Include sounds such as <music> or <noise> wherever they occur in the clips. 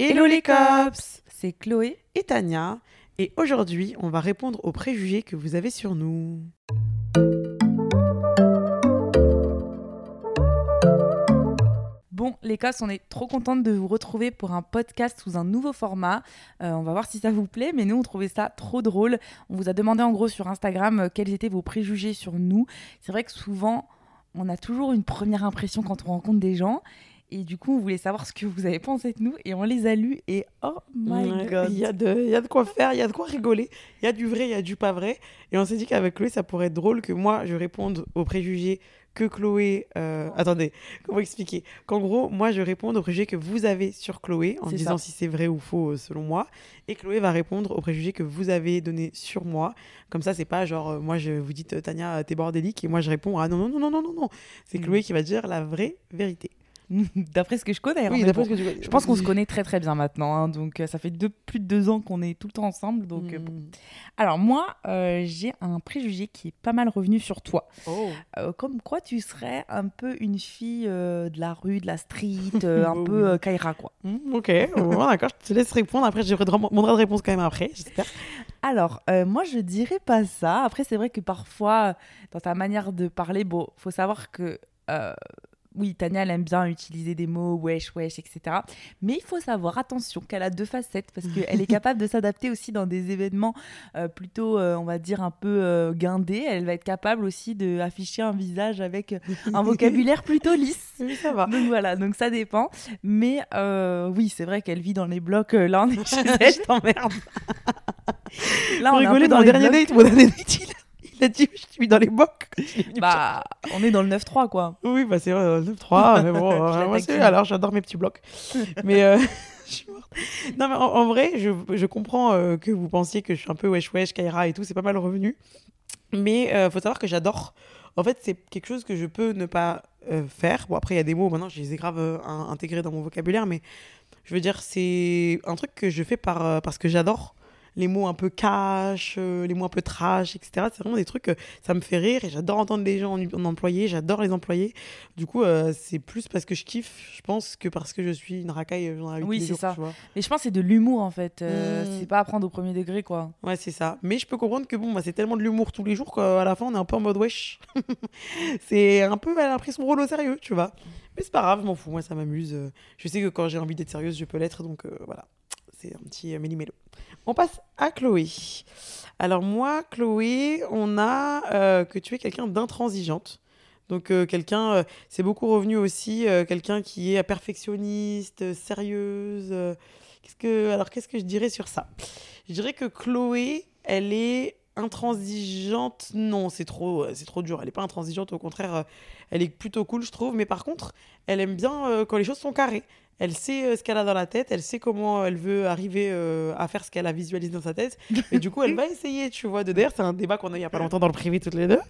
Hello les cops C'est Chloé et Tania et aujourd'hui on va répondre aux préjugés que vous avez sur nous. Bon, les cops, on est trop contente de vous retrouver pour un podcast sous un nouveau format. Euh, on va voir si ça vous plaît, mais nous, on trouvait ça trop drôle. On vous a demandé en gros sur Instagram euh, quels étaient vos préjugés sur nous. C'est vrai que souvent, on a toujours une première impression quand on rencontre des gens. Et du coup, on voulait savoir ce que vous avez pensé de nous et on les a lus et oh my Ouais, god. Il y, a de, y a de quoi faire, il y a de quoi rigoler. Il y a du vrai, il y a du pas vrai. Et on s'est dit qu'avec Chloé, ça pourrait être drôle que moi, je réponde aux préjugés que Chloé. euh, Attendez, <laughs> comment expliquer? Qu'en gros, moi, je réponde aux préjugés que vous avez sur Chloé en disant ça. si c'est vrai ou faux euh, selon moi. Et Chloé va répondre aux préjugés que vous avez donnés sur moi. Comme ça, c'est pas genre, euh, moi, je vous euh, Tania, t'es bordélique. Et moi, je réponds, ah non, non, non, non, non, non, non. C'est Mm. Chloé qui va dire la vraie vérité. <laughs> D'après ce que je connais. hein, Oui, bon. ce que tu Je pense qu'on se connaît très très bien maintenant, hein, donc euh, ça fait deux- plus de deux ans qu'on est tout le temps ensemble. Donc, euh, bon. Mm. Alors moi, euh, j'ai un préjugé qui est pas mal revenu sur toi. Oh. Euh, comme quoi tu serais un peu une fille euh, de la rue, de la street, <laughs> un Oh peu Kaira quoi. Mm, ok, d'accord, je te laisse répondre. Après, je demanderai de réponse quand même après, j'espère. Alors, moi, je dirais pas ça. Après, c'est vrai que parfois, dans ta manière de parler, bon, faut savoir que. euh, oui, Tania, elle aime bien utiliser des mots wesh, wesh, etc. Mais il faut savoir, attention, qu'elle a deux facettes parce qu'elle est <laughs> capable de s'adapter aussi dans des événements euh, plutôt, euh, on va dire, un peu euh, guindés. Elle va être capable aussi d'afficher un visage avec un <laughs> vocabulaire plutôt lisse. Oui, ça va. Donc voilà, donc ça dépend. Mais oui, c'est vrai qu'elle vit dans les blocs. Là, on est chez <laughs> elle. je t'emmerde. Là, on est un peu dans le les dernier blocs. date, mon dernier date, il il a dit Je suis dans les bocs. Bah, on est dans le 9-3, quoi. Oui, bah c'est vrai, dans le 9-3, <laughs> mais bon, euh, taquine. alors j'adore mes petits blocs. mais euh, <laughs> je suis morte. Non, mais en, en vrai, je, je comprends euh, que vous pensiez que je suis un peu wesh wesh, Kaira et tout, c'est pas mal revenu. Mais euh, faut savoir que j'adore. En fait, c'est quelque chose que je peux ne pas euh, faire. Bon, après, il y a des mots, maintenant, je les ai grave euh, in- intégrés dans mon vocabulaire, mais je veux dire, c'est un truc que je fais par, euh, parce que j'adore. Les mots un peu cash, euh, les mots un peu trash, etc. C'est vraiment des trucs, que ça me fait rire et j'adore entendre les gens en, en employé, j'adore les employés. Du coup, euh, c'est plus parce que je kiffe, je pense, que parce que je suis une racaille euh, dans la vie de Oui, c'est ça. Mais je pense que c'est de l'humour, en fait. Euh, Mm. C'est pas à prendre au premier degré, quoi. Ouais, c'est ça. Mais je peux comprendre que bon, bah, c'est tellement de l'humour tous les jours qu'à la fin, on est un peu en mode wesh. <laughs> c'est un peu, elle a pris son rôle au sérieux, tu vois. Mais c'est pas grave, je m'en fous, moi ça m'amuse. Euh, Je sais que quand j'ai envie d'être sérieuse, je peux l'être, donc euh, voilà. C'est un petit euh, méli-mélo. On passe à Chloé. Alors moi, Chloé, on a euh, que tu es quelqu'un d'intransigeante. Donc euh, quelqu'un, c'est beaucoup revenu aussi, quelqu'un qui est perfectionniste, sérieuse. qu'est-ce que, alors qu'est-ce que je dirais sur ça? Je dirais que Chloé, elle est intransigeante. Non, c'est trop, euh, c'est trop dur. Elle n'est pas intransigeante, au contraire, euh, elle est plutôt cool, je trouve. Mais par contre, elle aime bien euh, quand les choses sont carrées. Elle sait ce qu'elle a dans la tête, elle sait comment elle veut arriver euh, à faire ce qu'elle a visualisé dans sa tête. <laughs> Et du coup, elle va essayer, tu vois. De d'ailleurs, c'est un débat qu'on a eu il y a pas longtemps dans le privé toutes les deux.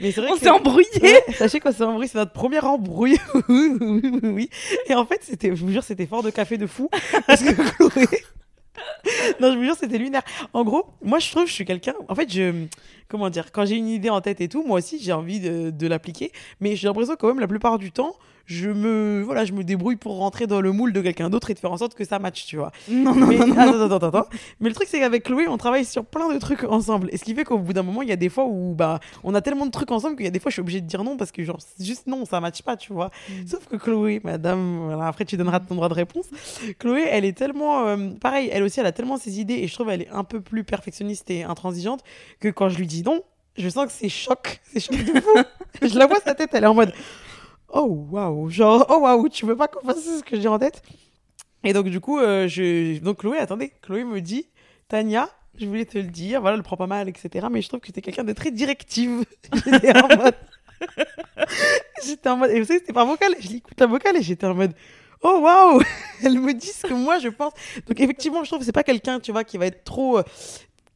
Mais c'est vrai On s'est embrouillé Ouais, sachez qu'on s'est embrouillé, c'est notre première embrouille. <laughs> oui, oui, oui, oui. Et en fait, c'était, je vous jure, c'était fort de café de fou. <laughs> Parce que Chloé. <laughs> non, je vous jure, c'était lunaire. En gros, moi, je trouve que je suis quelqu'un. En fait, je. Comment dire Quand j'ai une idée en tête et tout, moi aussi, j'ai envie de, de l'appliquer. Mais j'ai l'impression, quand même, la plupart du temps, je me, voilà, je me débrouille pour rentrer dans le moule de quelqu'un d'autre et de faire en sorte que ça matche, tu vois. Non, non, Mais, non, non. attends, attends, attends, attends. Mais le truc, c'est qu'avec Chloé, on travaille sur plein de trucs ensemble. Et ce qui fait qu'au bout d'un moment, il y a des fois où bah, on a tellement de trucs ensemble qu'il y a des fois, je suis obligée de dire non parce que, genre, juste non, ça matche pas, tu vois. Mm. Sauf que Chloé, madame, voilà, après, tu donneras ton droit de réponse. Chloé, elle est tellement. euh, pareil, elle aussi, elle a tellement ses idées et je trouve elle est un peu plus perfectionniste et intransigeante que quand je lui dis non, je sens que c'est choc. C'est choc de fou. <laughs> je la vois, sa tête, elle est en mode. Oh waouh, genre, oh waouh, tu veux pas qu'on fasse ce que j'ai en tête? Et donc, du coup, euh, je... donc Chloé, attendez, Chloé me dit Tania, je voulais te le dire, voilà, elle le prend pas mal, etc. Mais je trouve que t'es quelqu'un de très directive. <laughs> J'étais en mode. <laughs> j'étais en mode. Et vous savez, c'était par vocal. Je l'écoute la vocale et j'étais en mode. oh waouh <laughs> Elles me disent que moi, je pense. Donc, effectivement, je trouve que c'est pas quelqu'un, tu vois, qui va être trop.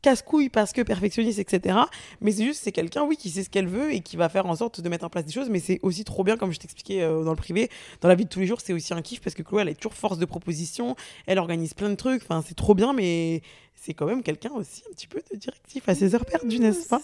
Casse-couille parce que perfectionniste, etc. Mais c'est juste, c'est quelqu'un, oui, qui sait ce qu'elle veut et qui va faire en sorte de mettre en place des choses. Mais c'est aussi trop bien, comme je t'expliquais euh, dans le privé, dans la vie de tous les jours, c'est aussi un kiff parce que Chloé, elle est toujours force de proposition, elle organise plein de trucs. Enfin, c'est trop bien, mais c'est quand même quelqu'un aussi un petit peu de directif à ses heures perdues, n'est-ce pas?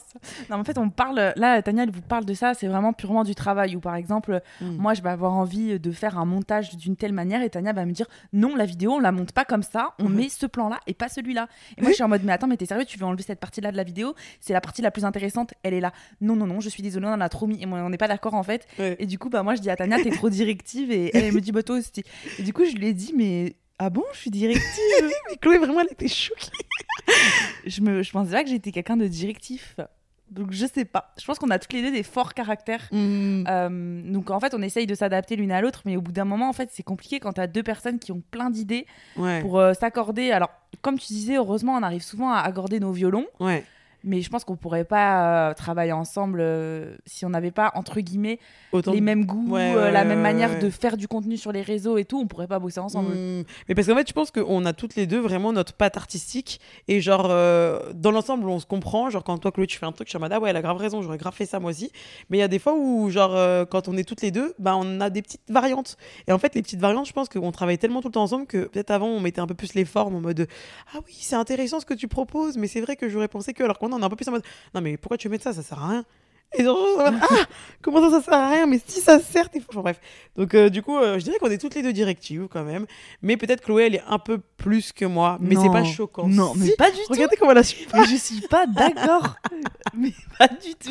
Non, en fait, on parle. Là, Tania, elle vous parle de ça, c'est vraiment purement du travail. Ou par exemple, Mm. moi, je vais avoir envie de faire un montage d'une telle manière et Tania va me dire non, la vidéo, on la monte pas comme ça, on Mhm. met ce plan-là et pas celui-là. Et moi, je suis en mode, mais attends, mais t'es sérieux, tu veux enlever cette partie-là de la vidéo? C'est la partie la plus intéressante, elle est là. Non, non, non, je suis désolée, on en a trop mis et moi, on n'est pas d'accord en fait. Ouais. Et du coup, bah, moi, je dis à Tania, t'es trop directive et elle, elle me dit, bah, toi aussi. Et du coup, je lui ai dit, mais. Ah bon, je suis directive <laughs> Mais Chloé, vraiment, elle était choquée. je, me, je pensais pas que j'étais quelqu'un de directif. Donc je sais pas. Je pense qu'on a toutes les deux des forts caractères. Mm. Euh, donc en fait, on essaye de s'adapter l'une à l'autre, mais au bout d'un moment, en fait, c'est compliqué quand tu as deux personnes qui ont plein d'idées Ouais. pour euh, s'accorder. Alors, comme tu disais, heureusement, on arrive souvent à accorder nos violons, Ouais. Mais je pense qu'on pourrait pas euh, travailler ensemble euh, si on n'avait pas, entre guillemets, Autant les mêmes goûts, Ouais, euh, ouais, la même ouais, manière de faire du contenu sur les réseaux et tout. On pourrait pas bosser ensemble. Mm. Mais parce qu'en fait, je pense qu'on a toutes les deux vraiment notre patte artistique. Et genre, dans l'ensemble, on se comprend. Genre, quand toi, Chloé, tu fais un truc, je suis en mode, ah ouais, elle a grave raison, j'aurais grave fait ça moi aussi. Mais il y a des fois où, genre, quand on est toutes les deux, bah, on a des petites variantes. Et en fait, les petites variantes, je pense qu'on travaille tellement tout le temps ensemble que peut-être avant, on mettait un peu plus les formes en mode, ah oui, c'est intéressant ce que tu proposes, mais c'est vrai que j'aurais pensé que. Alors qu'on on est un peu plus en mode, non, mais pourquoi tu veux mettre ça? Ça sert à rien. Et ah, comment ça, ça sert à rien? Mais si ça sert, t'es fou. Enfin, bref. Donc, euh, du coup, euh, je dirais qu'on est toutes les deux directives quand même. Mais peut-être Chloé, elle est un peu plus que moi. Mais c'est Non. pas choquant. Non, mais Si, pas du tout. Regardez comment elle a su. Mais je suis pas d'accord. <laughs> mais pas du tout.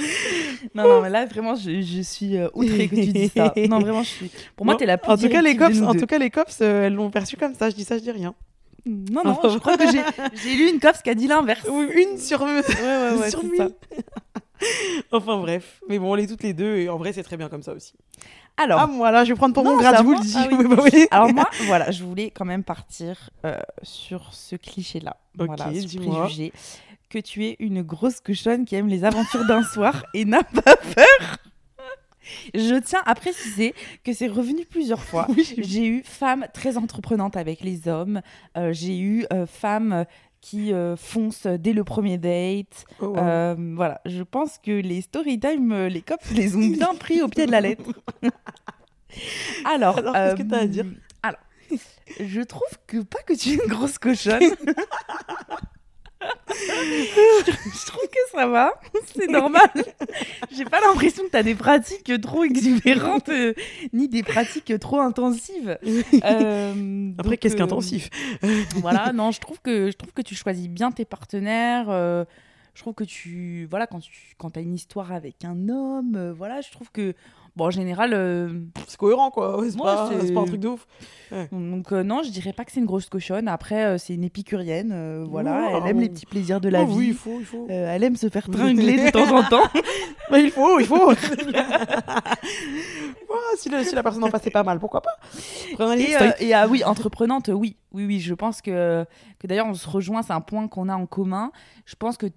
Non, non, mais là, vraiment, je, je suis euh, outrée que tu dis ça. Non, vraiment, je suis. Pour moi, Bon, t'es la plus En tout cas, les directive de cops, nous en deux. tout cas, les cops, euh, elles l'ont perçu comme ça. Je dis ça, je dis rien. Non, non, je crois que j'ai lu une copse qui a dit l'inverse. Une sur, <laughs> Ouais, ouais, ouais, sur mille. <laughs> enfin bref, mais bon, on est toutes les deux et en vrai, c'est très bien comme ça aussi. Alors, Ah, moi là, je vais prendre pour Non, mon grade, vous le dis. Ah oui. Oui, <laughs> bah oui. alors moi, voilà, je voulais quand même partir euh, sur ce cliché-là. Ok, voilà, ce préjugé que tu es une grosse cochonne qui aime les aventures d'un soir et n'a pas peur. Je tiens à préciser que c'est revenu plusieurs fois. <laughs> Oui, j'ai eu femme très entreprenante avec les hommes. Euh, j'ai eu euh, femme qui euh, fonce dès le premier date. Oh, wow. Voilà, je pense que les story time, les cops les ont <laughs> bien pris au pied de la lettre. <laughs> alors, Alors, qu'est-ce que t'as à dire? Alors, je trouve que pas que tu es une grosse cochonne. Je trouve que ça va, c'est normal. J'ai pas l'impression que tu as des pratiques trop exubérantes euh, ni des pratiques trop intensives. Euh, Après, qu'est-ce euh, qu'intensif? voilà, non, je trouve que je trouve que tu choisis bien tes partenaires. je trouve que tu voilà quand tu quand as une histoire avec un homme, voilà, je trouve que bon en général euh, C'est cohérent, quoi. C'est Ouais, pas, un truc de ouf. donc euh, non, je dirais pas que c'est une grosse cochonne. Après, euh, c'est une épicurienne, voilà, Oh, elle aime les petits plaisirs de la Oh, vie. Oui, il faut, il faut. Elle aime se faire tringler de temps en temps. <laughs> Bah, il faut, il faut. <laughs> Si, le- si la personne en est pas mal, pourquoi pas? Et, et, ah oui, entreprenante, oui. Oui, oui, je pense que, que d'ailleurs, on se rejoint, c'est un point qu'on a en commun. Je pense que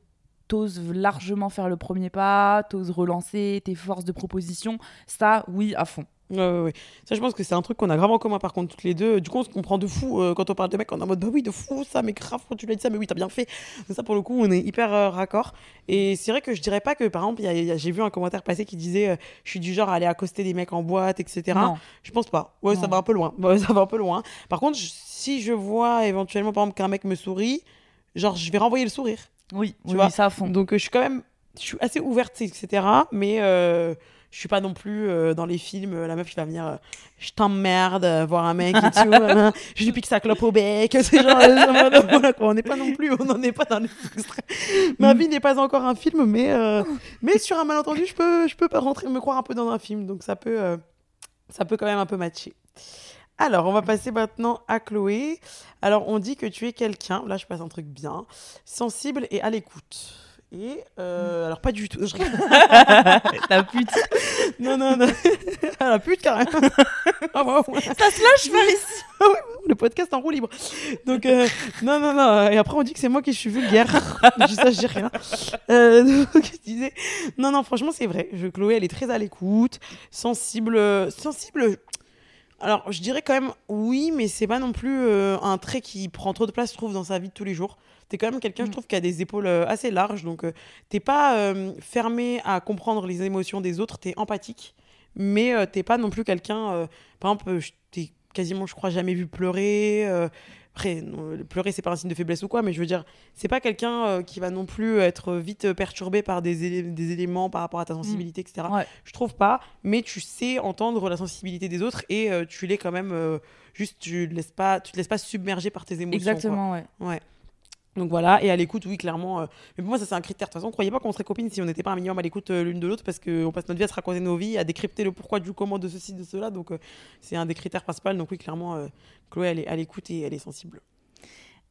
t'oses largement faire le premier pas, t'oses relancer tes forces de proposition. Ça, oui, à fond. Ouais, ouais, ouais. Ça, je pense que c'est un truc qu'on a grave en commun, par contre, toutes les deux. Du coup, on se comprend de fou euh, quand on parle de mecs, on est en mode, bah oui, de fou, ça, mais grave, quand tu l'as dit ça, mais oui, t'as bien fait. Donc ça, pour le coup, on est hyper euh, raccord. Et c'est vrai que je dirais pas que, par exemple, il y a- il y a- j'ai vu un commentaire passer qui disait, euh, je suis du genre à aller accoster des mecs en boîte, etc. Non. Je pense pas. Ouais, ça va un peu loin. <laughs> Ça va un peu loin. Par contre, je- si je vois éventuellement, par exemple, qu'un mec me sourit, genre, je vais renvoyer le sourire. Oui, Tu oui, vois, ça à fond. Donc, euh, je suis quand même, je suis assez ouverte, etc. Mais euh, je suis pas non plus euh, dans les films, euh, la meuf qui va venir, euh, je t'emmerde, voir un mec et tout, <laughs> je lui pique sa clope au bec. <laughs> C'est genre, voilà, quoi, on n'est pas non plus, on n'en est pas dans les. Ma vie n'est pas encore un film, mais, mais sur un malentendu, je peux, je peux pas rentrer, me croire un peu dans un film. Donc, ça peut, ça peut quand même un peu matcher. Alors, on va passer maintenant à Chloé. Alors, on dit que tu es quelqu'un, là je passe un truc bien, sensible et à l'écoute. Et euh, alors pas du tout. Je. <laughs> La pute. non non non. <laughs> La pute carrément. <laughs> Ah, ça se lâche ici. Ah le podcast en roue libre. Donc euh, non non non. Et après on dit que c'est moi qui suis vulgaire. je ça je dis rien. Euh, donc je disais non non franchement c'est vrai. Je Chloé elle est très à l'écoute, sensible sensible. Alors, je dirais quand même oui, mais c'est pas non plus euh, un trait qui prend trop de place, je trouve, dans sa vie de tous les jours. T'es quand même quelqu'un, je Mm. trouve, qui a des épaules euh, assez larges. Donc, euh, t'es pas fermé à comprendre les émotions des autres, t'es empathique. Mais t'es pas non plus quelqu'un. par exemple, je quasiment, je crois, jamais vu pleurer. euh, après, non, pleurer, c'est pas un signe de faiblesse ou quoi, mais je veux dire, c'est pas quelqu'un euh, qui va non plus être vite perturbé par des, élé- des éléments par rapport à ta sensibilité, etc. Ouais. Je trouve pas, mais tu sais entendre la sensibilité des autres et euh, tu l'es quand même euh, juste tu te laisses pas tu te laisses pas submerger par tes émotions. quoi. Exactement, ouais. Ouais. Donc voilà, et à l'écoute, oui, clairement. euh, Mais pour moi, ça, c'est un critère. De toute façon, croyez pas qu'on serait copines si on n'était pas un minimum à l'écoute euh, l'une de l'autre, parce qu'on passe notre vie à se raconter nos vies, à décrypter le pourquoi du comment de ceci, de cela. Donc, euh, c'est un des critères principaux. Donc, oui, clairement, euh, Chloé, elle est à l'écoute et elle est sensible.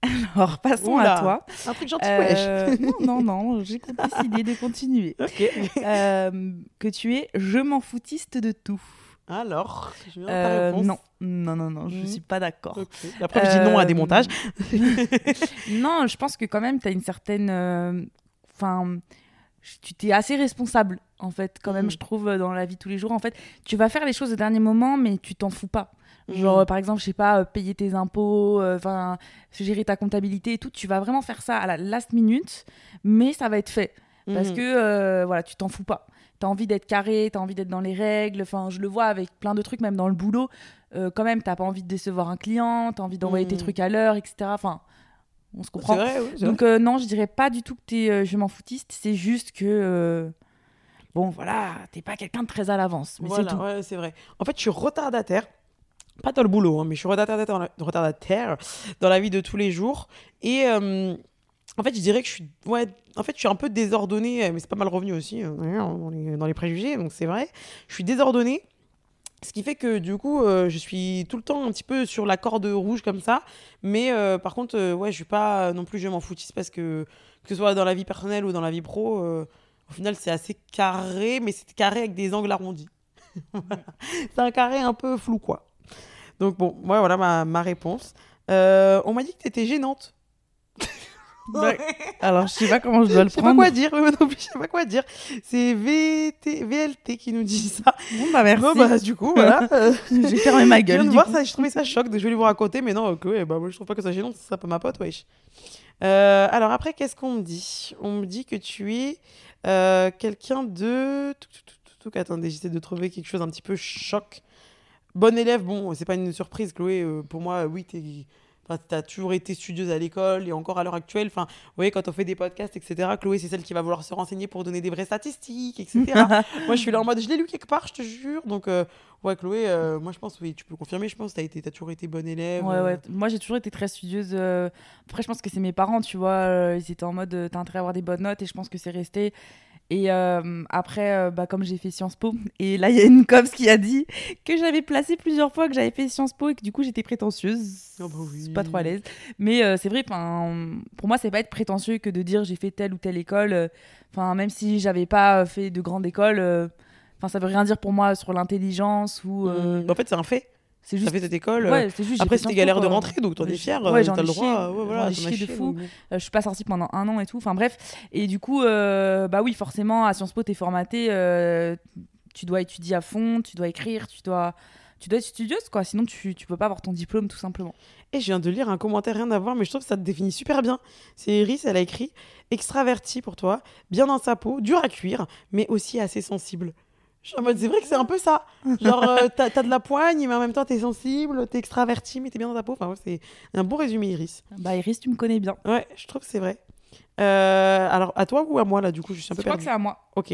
<laughs> Alors, passons Oula, à toi. Un truc gentil, wesh. Euh, <laughs> non, non, non, j'ai décidé de continuer. <laughs> Ok. Que tu es je m'en foutiste de tout. Alors, je viens de ta Euh, réponse. non, non, non, non, je Mhm. suis pas d'accord. Ok. Après, je dis non à des Euh, montages. <laughs> non, je pense que quand même, tu as une certaine. euh, Enfin, tu t'es assez responsable, en fait, quand même, Mhm. je trouve, dans la vie de tous les jours. En fait, tu vas faire les choses au dernier moment, mais tu t'en fous pas. Genre, Mhm. euh, par exemple, je sais pas, payer tes impôts, enfin, gérer ta comptabilité et tout, tu vas vraiment faire ça à la last minute, mais ça va être fait. Parce que, euh, voilà, tu t'en fous pas. T'as envie d'être carré, t'as envie d'être dans les règles. Enfin, je le vois avec plein de trucs, même dans le boulot. Euh, quand même, t'as pas envie de décevoir un client, t'as envie d'envoyer tes Mhm. trucs à l'heure, etc. Enfin, on se comprend. vrai, oui, c'est Donc, euh, non, je dirais pas du tout que t'es euh, je m'en foutiste. C'est juste que, bon, voilà, t'es pas quelqu'un de très à l'avance. Mais Voilà, c'est tout. ouais, c'est vrai. En fait, je suis retardataire. Pas dans le boulot, hein, mais je suis retardataire dans la, retardataire dans la vie de tous les jours. Et en fait, je dirais que je suis, ouais, en fait, je suis un peu désordonnée, mais c'est pas mal revenu aussi euh, dans, les, préjugés, donc c'est vrai. Je suis désordonnée. Ce qui fait que du coup, euh, je suis tout le temps un petit peu sur la corde rouge comme ça. Mais euh, par contre, euh, ouais, je suis pas non plus, je m'en foutisse parce que que ce soit dans la vie personnelle ou dans la vie pro, euh, au final, c'est assez carré, mais c'est carré avec des angles arrondis. <laughs> C'est un carré un peu flou, quoi. Donc bon, ouais, voilà ma, ma réponse. Euh, on m'a dit que t'étais gênante. <laughs> Alors, je sais pas comment je dois le Je sais pas prendre. quoi dire, moi non plus, je sais pas quoi dire. C'est VT, VLT qui nous dit ça. Bon, bah, merci. Bah, du coup, voilà. <laughs> J'ai fermé ma je viens gueule. de voir coup. ça, je trouvais ça choc, donc je vais lui vous raconter, mais non, ouais, bah, moi je trouve pas que ça gênant, c'est pas ma pote, wesh. Euh, alors après, qu'est-ce qu'on me dit? On me dit que tu es euh, quelqu'un de... Attendez, j'essaie de trouver quelque chose un petit peu choc. Bon élève, bon, c'est pas une surprise, Chloé, euh, pour moi, oui, t'es... Enfin, t'as toujours été studieuse à l'école et encore à l'heure actuelle. Enfin, vous voyez, quand on fait des podcasts, etc., Chloé, c'est celle qui va vouloir se renseigner pour donner des vraies statistiques, etc. <laughs> moi, je suis là en mode, je l'ai lu quelque part, je te jure. Donc, euh, ouais, Chloé, euh, moi, je pense, oui, tu peux confirmer, je pense, t'as été, t'as toujours été bonne élève. Ouais, euh, ouais. Moi, j'ai toujours été très studieuse. Après, je pense que c'est mes parents, tu vois. Ils étaient en mode, t'as intérêt à avoir des bonnes notes et je pense que c'est resté. Et euh, après, euh, bah, comme j'ai fait Sciences Po, et là, il y a une copse qui a dit que j'avais placé plusieurs fois que j'avais fait Sciences Po et que du coup, j'étais prétentieuse. Oh, bah oui. Pas trop à l'aise. Mais euh, c'est vrai, pour moi, c'est pas être prétentieux que de dire j'ai fait telle ou telle école. Enfin, même si j'avais pas fait de grande école, enfin, ça veut rien dire pour moi sur l'intelligence ou. Mmh. En fait, c'est un fait. C'est T'as juste. fait cette école. Ouais, juste. j'ai Après, c'était galère de rentrer, donc t'en es fier. ouais, euh, t'as le droit. euh, ouais, voilà, de fou. donc. Euh, je suis pas sortie pendant un an et tout. Enfin bref. Et du coup, euh, bah oui, forcément, à Sciences Po, t'es formaté. euh, tu dois étudier à fond, tu dois écrire, tu dois, tu dois être studieuse, quoi. Sinon, tu, tu peux pas avoir ton diplôme, tout simplement. Et je viens de lire un commentaire, rien à voir, mais je trouve que ça te définit super bien. C'est Iris, elle a écrit extraverti pour toi, bien dans sa peau, dur à cuire, mais aussi assez sensible. Je suis en mode, c'est vrai que c'est un peu ça. Genre, euh, t'as t'as de la poigne, mais en même temps, t'es sensible, t'es extraverti, mais t'es bien dans ta peau. Enfin, ouais, c'est un bon résumé, Iris. Bah Iris, tu me connais bien. Ouais, je trouve que c'est vrai. Euh, alors, à toi ou à moi, là, du coup, je suis un Je peu crois que c'est à moi. Ok.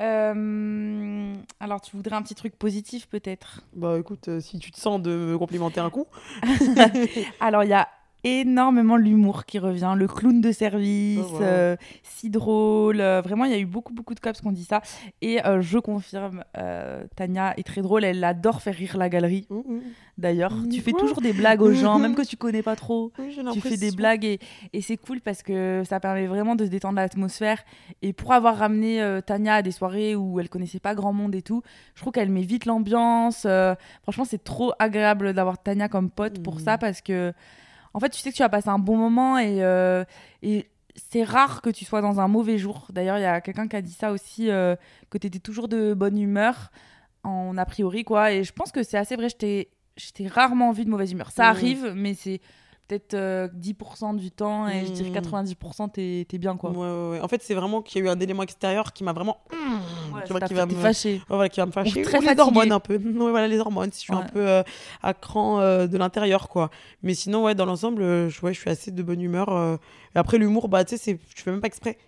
Euh, alors, tu voudrais un petit truc positif, peut-être? Bah, écoute, euh, si tu te sens de me complimenter un coup. <laughs> <laughs> Alors, il y a énormément l'humour qui revient, le clown de service, Oh, wow. euh, si drôle. euh, vraiment, il y a eu beaucoup, beaucoup de cops qui ont dit ça. Et euh, je confirme, Tania est très drôle. Elle adore faire rire la galerie, Ouh, ouh. d'ailleurs. Tu fais toujours des blagues aux gens, même que tu connais pas trop. Oui, Tu fais des blagues et, et c'est cool parce que ça permet vraiment de se détendre l'atmosphère. Et pour avoir ramené Tania à des soirées où elle connaissait pas grand monde et tout, je trouve qu'elle met vite l'ambiance. franchement, c'est trop agréable d'avoir Tania comme pote pour ça parce que, en fait, tu sais que tu vas passer un bon moment et, euh, et c'est rare que tu sois dans un mauvais jour. D'ailleurs, il y a quelqu'un qui a dit ça aussi, euh, que tu étais toujours de bonne humeur, en a priori, quoi. Et je pense que c'est assez vrai. Je t'ai j'étais rarement vue de mauvaise humeur. Ça arrive, mais c'est peut-être euh, 10% du temps et je dirais Mm. 90% t'es t'es bien quoi. Ouais, ouais, ouais. En fait, c'est vraiment qu'il y a eu un élément extérieur qui m'a vraiment. Ouais, tu vois, qui va me. Ouais, voilà, qui va me fâcher. très Ou les hormones un peu. <laughs> Ouais, voilà, les hormones, si je suis un peu euh, à cran euh, de l'intérieur, quoi. Mais sinon, ouais, dans l'ensemble, euh, je, ouais, je suis assez de bonne humeur. Et après, l'humour, bah, tu sais, je fais même pas exprès.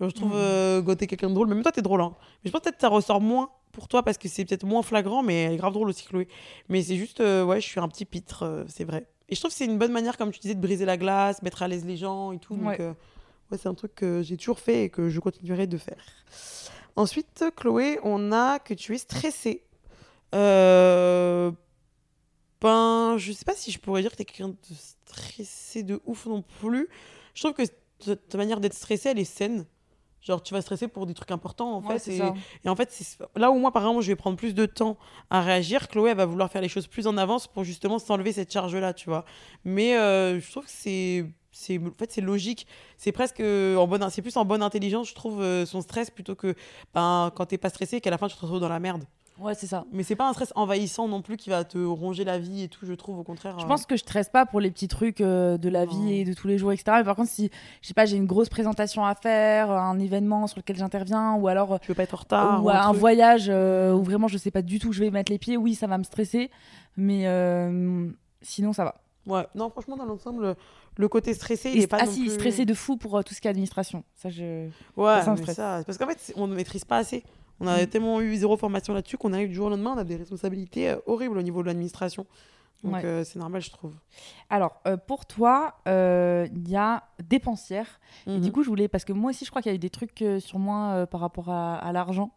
Je trouve quand t'es quelqu'un de drôle, mais même toi, t'es drôle. Hein. Mais je pense peut-être que ça ressort moins pour toi parce que c'est peut-être moins flagrant, mais elle est grave drôle aussi, Chloé. Mais c'est juste, ouais, je suis un petit pitre, c'est vrai. Et je trouve que c'est une bonne manière, comme tu disais, de briser la glace, mettre à l'aise les gens et tout. Donc, Ouais. euh, ouais, c'est un truc que j'ai toujours fait et que je continuerai de faire. Ensuite, Chloé, on a que tu es stressée. Euh... Ben, je sais pas si je pourrais dire que tu es quelqu'un de stressé de ouf non plus. Je trouve que ta manière d'être stressée, elle est saine. Genre, tu vas stresser pour des trucs importants, en Ouais, fait. et, ça. et en fait, là où moi, par exemple, je vais prendre plus de temps à réagir, Chloé, elle va vouloir faire les choses plus en avance pour justement s'enlever cette charge-là, tu vois. Mais euh, je trouve que c'est. c'est- En fait, c'est logique. C'est presque en bonne, c'est plus en bonne intelligence, je trouve, euh, son stress plutôt que ben, quand t'es pas stressé, qu'à la fin tu te retrouves dans la merde. Ouais, c'est ça. Mais c'est pas un stress envahissant non plus qui va te ronger la vie et tout, je trouve, au contraire. Je euh, pense que je stresse pas pour les petits trucs euh, de la vie et de tous les jours, etc. Mais par contre, si je sais pas, j'ai une grosse présentation à faire, un événement sur lequel j'interviens, ou alors Tu veux pas être en retard ou ou un voyage euh, où vraiment je sais pas du tout où je vais mettre les pieds, oui, ça va me stresser. Mais euh, sinon, ça va. Ouais, non, franchement, dans l'ensemble, le côté stressé, il est pas ah non si, plus... stressé de fou pour euh, tout ce qui est administration. Ça, je. Ouais, ça mais ça, parce qu'en fait, on ne maîtrise pas assez. On a Mm. tellement eu zéro formation là-dessus qu'on arrive du jour au lendemain, on a des responsabilités euh, horribles au niveau de l'administration. Donc Ouais. euh, c'est normal, je trouve. Alors, euh, pour toi, euh, il y a dépensière. Et Mhm. du coup, je voulais, parce que moi aussi, je crois qu'il y a eu des trucs sur moi par rapport à, à l'argent.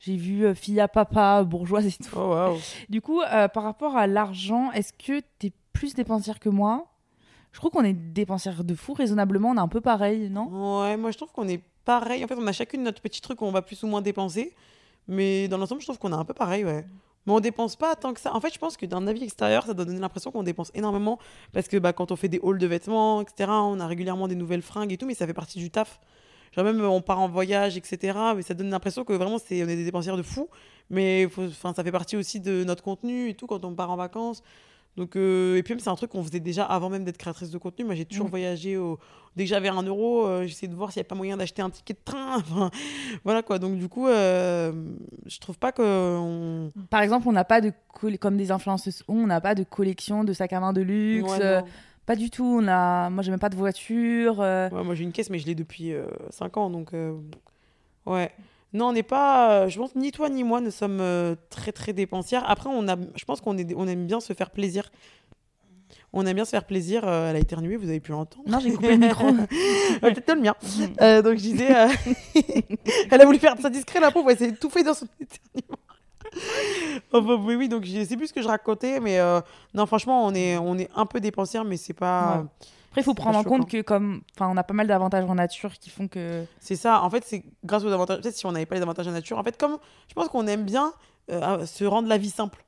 J'ai vu fille à papa, bourgeoise et tout. Oh. <laughs> Du coup, par rapport à l'argent, est-ce que tu es plus dépensière que moi? Je trouve qu'on est dépensière de fou, raisonnablement, on est un peu pareil, non? Ouais, moi je trouve qu'on est pareil. En fait, on a chacune notre petit truc où on va plus ou moins dépenser. Mais dans l'ensemble, je trouve qu'on est un peu pareil, ouais. Mais on dépense pas tant que ça. En fait, je pense que d'un avis extérieur, ça doit donner l'impression qu'on dépense énormément. Parce que bah, quand on fait des hauls de vêtements, etc., on a régulièrement des nouvelles fringues et tout, mais ça fait partie du taf. Genre même on part en voyage, etc. Mais ça donne l'impression que vraiment, c'est, on est des dépensières de fou. Mais ça fait partie aussi de notre contenu et tout quand on part en vacances. Donc, euh, et puis même, c'est un truc qu'on faisait déjà avant même d'être créatrice de contenu. Moi, j'ai toujours Mm. voyagé au, dès que j'avais un euro, euh, j'essayais de voir s'il n'y avait pas moyen d'acheter un ticket de train. <laughs> Enfin, voilà quoi. Donc, du coup, euh, je trouve pas que. on- Par exemple, on n'a pas de comme des influenceuses, on n'a pas de collection de sacs à main de luxe, Ouais, euh, pas du tout. On a, moi, j'ai même pas de voiture. Ouais, moi, j'ai une caisse, mais je l'ai depuis 5 ans. Donc, ouais. Non, on n'est pas. euh, je pense ni toi ni moi ne sommes euh, très très dépensières. Après, on a, je pense qu'on est, on aime bien se faire plaisir. On aime bien se faire plaisir. euh, elle a éternué, vous avez pu l'entendre. Non, j'ai coupé le micro. <laughs> Ouais, Peut-être le mien. <laughs> Euh, donc je disais, euh, <laughs> elle a voulu faire ça discret, la pauvre, elle s'est étouffée dans son éternuement. Enfin, oui, oui, donc je sais plus ce que je racontais, mais non, franchement, on est, on est un peu dépensière, mais c'est pas. Ouais. Après, il faut prendre en compte que comme, enfin, on a pas mal d'avantages en nature qui font que. C'est ça, en fait, c'est grâce aux avantages. Peut-être si on n'avait pas les avantages de nature, en fait, comme je pense qu'on aime bien euh, se rendre la vie simple.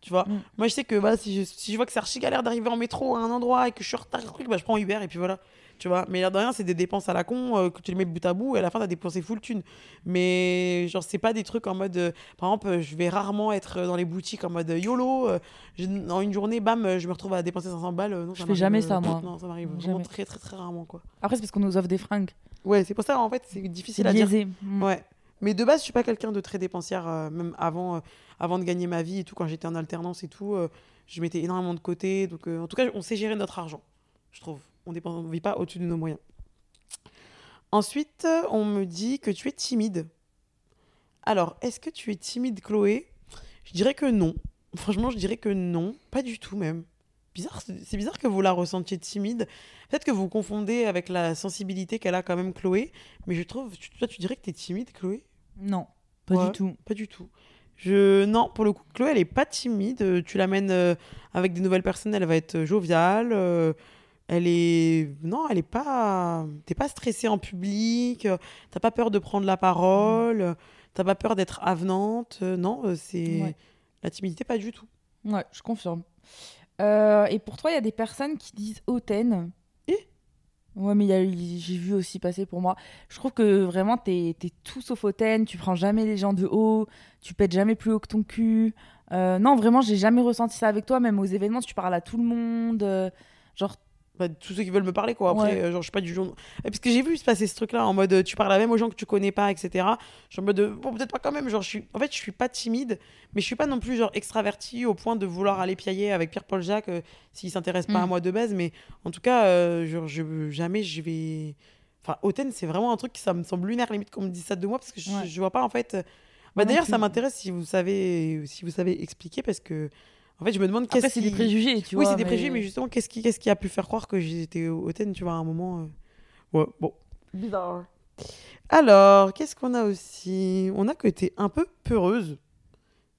Tu vois, Mm. moi je sais que voilà, si, je, si je vois que c'est archi galère d'arriver en métro à un endroit et que je suis en retard, bah, je prends Uber et puis voilà. Tu vois, mais l'air de rien, c'est des dépenses à la con euh, que tu les mets bout à bout et à la fin, t'as dépensé full thune. Mais genre, c'est pas des trucs en mode. euh, par exemple, euh, je vais rarement être dans les boutiques en mode YOLO. euh, dans une journée, bam, je me retrouve à dépenser 500 balles. non, Je ça fais jamais ça, moi. Non, ça m'arrive vraiment très, très, très rarement, quoi. Après, c'est parce qu'on nous offre des fringues. Ouais, c'est pour ça, en fait, c'est difficile à dire. biaisé. Mm. Ouais. Mais de base, je suis pas quelqu'un de très dépensière, euh, même avant, euh, avant de gagner ma vie et tout, quand j'étais en alternance et tout, euh, je mettais énormément de côté. Donc, en tout cas, on sait gérer notre argent, je trouve. On ne vit pas au-dessus de nos moyens. Ensuite, on me dit que tu es timide. Alors, est-ce que tu es timide, Chloé? Je dirais que non. Franchement, je dirais que non. Pas du tout, même. Bizarre, c'est bizarre que vous la ressentiez timide. Peut-être que vous confondez avec la sensibilité qu'elle a quand même, Chloé. Mais je trouve, tu- toi, tu dirais que tu es timide, Chloé? Non, pas Ouais. du tout. Pas du tout. Je... Non, pour le coup, Chloé, elle est pas timide. Tu l'amènes euh, avec des nouvelles personnes, elle va être euh, joviale. euh, Elle est. Non, elle est pas. T'es pas stressée en public. euh, T'as pas peur de prendre la parole. euh, T'as pas peur d'être avenante. euh, Non, c'est. Ouais. La timidité, pas du tout. Ouais, je confirme. Euh, et pour toi, il y a des personnes qui disent hautaine. Ouais, mais j'ai vu aussi passer pour moi. Je trouve que vraiment, t'es es tout sauf hautaine. Tu prends jamais les gens de haut. Tu pètes jamais plus haut que ton cul. Euh, non, vraiment, j'ai jamais ressenti ça avec toi. Même aux événements, tu parles à tout le monde. euh, genre, Bah, tous ceux qui veulent me parler, quoi. Après, Ouais. euh, genre, je suis pas du genre. Parce que j'ai vu se passer ce truc-là en mode euh, tu parles à même aux gens que tu connais pas, etc. Je en mode euh, bon, peut-être pas quand même. Genre, je suis... En fait, je suis pas timide, mais je suis pas non plus genre extraverti au point de vouloir aller piailler avec Pierre-Paul Jacques euh, s'il s'intéresse pas Mm. à moi de base. Mais en tout cas, euh, genre, je... jamais je vais. Enfin, Hautaine, c'est vraiment un truc qui ça me semble lunaire limite qu'on me dise ça de moi parce que je, Ouais. je vois pas en fait. Bah, d'ailleurs, ça m'intéresse si vous savez si vous savez expliquer parce que en fait, je me demande après, qu'est-ce c'est qui des préjugés, tu oui, vois. c'est des préjugés, mais justement, qu'est-ce qui, qu'est-ce qui a pu faire croire que j'étais hautaine, tu vois, à un moment euh, Ouais, bon. Bizarre. Alors, qu'est-ce qu'on a aussi? On a que t'es un peu peureuse.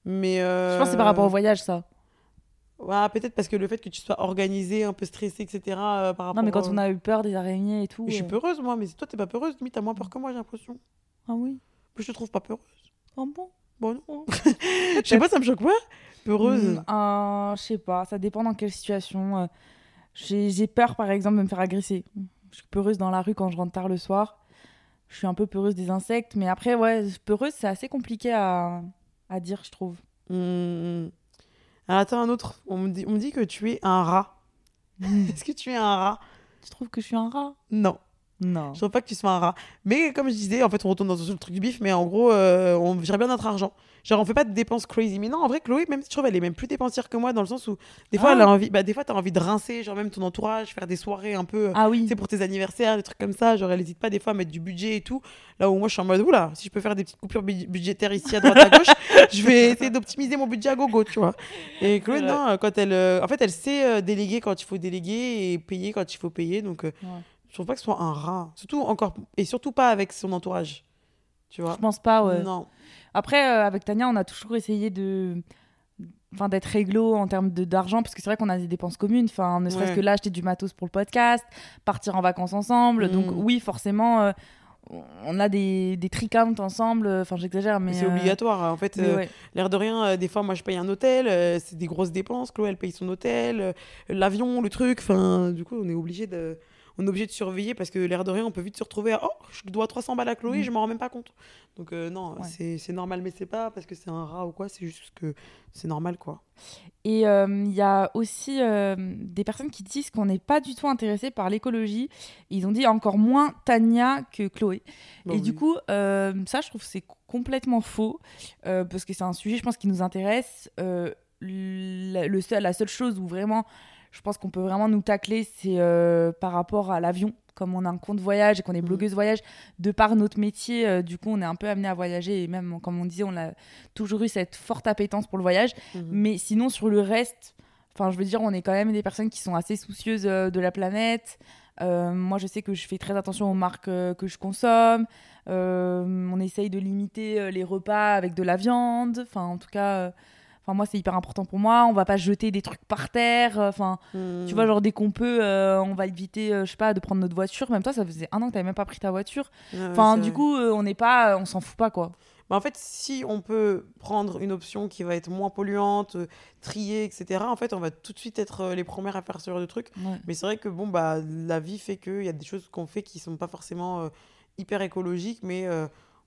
Mais. euh, Je pense que c'est par rapport au voyage, ça. Ouais, peut-être parce que le fait que tu sois organisée, un peu stressée, etc. euh, par rapport Non, mais quand on a eu peur des araignées et tout. Je suis euh, peureuse, moi, mais toi, t'es pas peureuse. Limite, t'as moins peur que moi, j'ai l'impression. Ah oui? Mais je te trouve pas peureuse. Ah bon? Bon, non. <laughs> Je sais pas, ça me choque pas. Peureuse. Euh, Je sais pas, ça dépend dans quelle situation. euh, J'ai peur, par exemple, de me faire agresser. Je suis peureuse dans la rue quand je rentre tard le soir. Je suis un peu peureuse des insectes. Mais après, ouais, peureuse, c'est assez compliqué à, à dire, je trouve. Hmm. Alors, attends, un autre. On me dit, on me dit que tu es un rat. <laughs> Est-ce que tu es un rat? Tu trouves que je suis un rat? Non. Non. Je trouve pas que tu sois un rat. Mais comme je disais, en fait, on retourne dans le truc du bif, mais en gros, euh, on gérait bien notre argent. Genre, on fait pas de dépenses crazy. Mais non, en vrai, Chloé, même si je trouve, elle est même plus dépensière que moi, dans le sens où, des fois, Ah. elle a envie, bah, des fois, t'as envie de rincer, genre, même ton entourage, faire des soirées un peu. Ah oui. sais, pour tes anniversaires, des trucs comme ça, genre, elle hésite pas des fois à mettre du budget et tout. Là où moi, je suis en mode, oula, si je peux faire des petites coupures bu- budgétaires ici à droite à gauche, <laughs> je vais essayer d'optimiser mon budget à gogo, tu vois. Et Chloé, C'est non, quand elle. euh, En fait, elle sait euh, déléguer quand il faut déléguer et payer quand il faut payer. Donc, euh, Ouais. Je trouve pas que ce soit un rat. Surtout encore. Et surtout pas avec son entourage. Tu vois? Je pense pas, ouais. Non. Après, euh, avec Tania, on a toujours essayé de. Enfin, d'être réglo en termes d'argent, parce que c'est vrai qu'on a des dépenses communes. Enfin, ne serait-ce Ouais. que là, acheter du matos pour le podcast, partir en vacances ensemble. Donc, Mm. oui, forcément, euh, on a des, des trick counts ensemble. Enfin, j'exagère, mais. C'est euh, obligatoire. En fait, euh, ouais. l'air de rien, des fois, moi, je paye un hôtel. c'est des grosses dépenses. Chloé, elle paye son hôtel, l'avion, le truc. Enfin, du coup, on est obligé de. On est obligé de surveiller parce que l'air de rien, on peut vite se retrouver à Oh, je dois 300 balles à Chloé, Mm. je m'en rends même pas compte. Donc, euh, non, Ouais. c'est normal, mais c'est pas parce que c'est un rat ou quoi, c'est juste que c'est normal, quoi. Et euh, il y a aussi euh, des personnes qui disent qu'on n'est pas du tout intéressé par l'écologie. Ils ont dit encore moins Tania que Chloé. Bah et oui. du coup, euh, ça, je trouve que c'est complètement faux, parce que c'est un sujet, je pense, qui nous intéresse. La, le seul, la seule chose où vraiment, je pense qu'on peut vraiment nous tacler, c'est euh, par rapport à l'avion. Comme on a un compte voyage et qu'on est Mhm. blogueuse voyage, de par notre métier, euh, du coup, on est un peu amené à voyager. Et même, comme on disait, on a toujours eu cette forte appétence pour le voyage. Mhm. Mais sinon, sur le reste, enfin, je veux dire, on est quand même des personnes qui sont assez soucieuses euh, de la planète. Euh, moi, je sais que je fais très attention aux marques que je consomme. On essaye de limiter les repas avec de la viande. Enfin, en tout cas, enfin, moi, c'est hyper important pour moi. On va pas jeter des trucs par terre. euh, Enfin, tu vois, genre dès qu'on peut, euh, on va éviter, euh, je sais pas, de prendre notre voiture. Même toi, ça faisait un an que t'avais même pas pris ta voiture. Ouais, Enfin, du vrai. coup, on n'est pas, on s'en fout pas, quoi. Bah, en fait, si on peut prendre une option qui va être moins polluante, euh, triée, etc., en fait, on va tout de suite être euh, les premières à faire ce genre de trucs. Ouais. Mais c'est vrai que bon, bah, la vie fait qu'il y a des choses qu'on fait qui sont pas forcément euh, hyper écologiques, mais